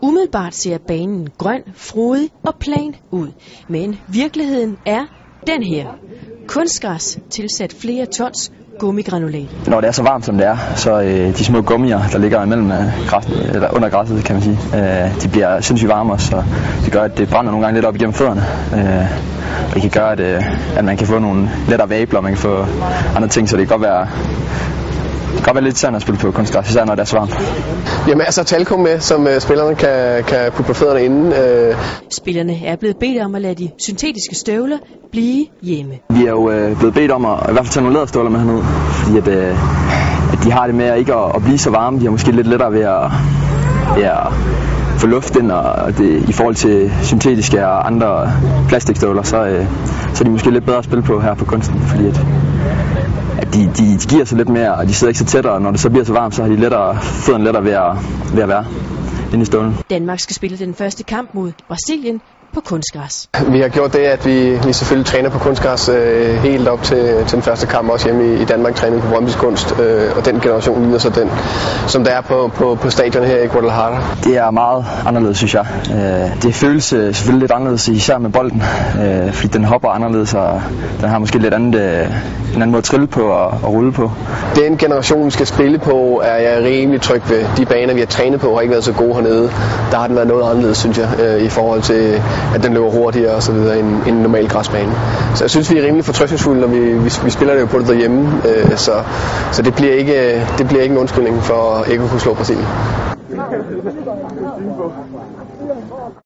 Umiddelbart ser banen grøn, frodig og plan ud, men virkeligheden er den her. Kunstgræs tilsat flere tons gummigranulat. Når det er så varmt som det er, så øh, de små gummier, der ligger imellem øh, græs, eller under græsset, kan man sige, øh, de bliver sindssygt varme så det gør, at det brænder nogle gange lidt op igennem fødderne. Øh, og det kan gøre, at, øh, at man kan få nogle lettere vabler, man kan få andre ting, så det kan godt være, det kan godt være lidt sand at spille på kunstgræs, især når det er så varmt. Jamen altså talkum med, som øh, spillerne kan, kan putte på fødderne inden. Øh, Spillerne er blevet bedt om at lade de syntetiske støvler blive hjemme. Vi er jo øh, blevet bedt om at i hvert fald tage nogle læderstøvler med herned, fordi at, øh, at de har det med at ikke at, at blive så varme. De har måske lidt lettere ved at, ja, at få luft ind, og det, i forhold til syntetiske og andre plastikstøvler, så, øh, så er de måske lidt bedre at spille på her på kunsten, fordi at de, de, de giver sig lidt mere, og de sidder ikke så tættere, og når det så bliver så varmt, så har de lettere, fødderne lettere ved at, ved at være inde i stålen. Danmark skal spille den første kamp mod Brasilien på kunstgræs. vi har gjort det, at vi, vi selvfølgelig træner på kunstgræs øh, helt op til, til den første kamp, også hjemme i, i Danmark træner vi på Brøndby's Kunst, øh, og den generation ligner så den, som der er på, på, på stadion her i Guadalajara. Det er meget anderledes, synes jeg. Øh, det føles øh, selvfølgelig lidt anderledes, især med bolden, øh, fordi den hopper anderledes, og den har måske lidt andet, øh, en anden måde at trille på og, og rulle på. Den generation, vi skal spille på, er jeg rimelig tryg ved. De baner, vi har trænet på, har ikke været så gode hernede. Der har den været noget anderledes, synes jeg, øh, i forhold til, at den løber hurtigere og så videre end, end en normal græsbane. Så jeg synes, vi er rimelig fortrøstningsfulde, når vi, vi, vi spiller det jo på det derhjemme, øh, så, så det, bliver ikke, øh, det bliver ikke en undskyldning for ikke at kunne slå Brasilien.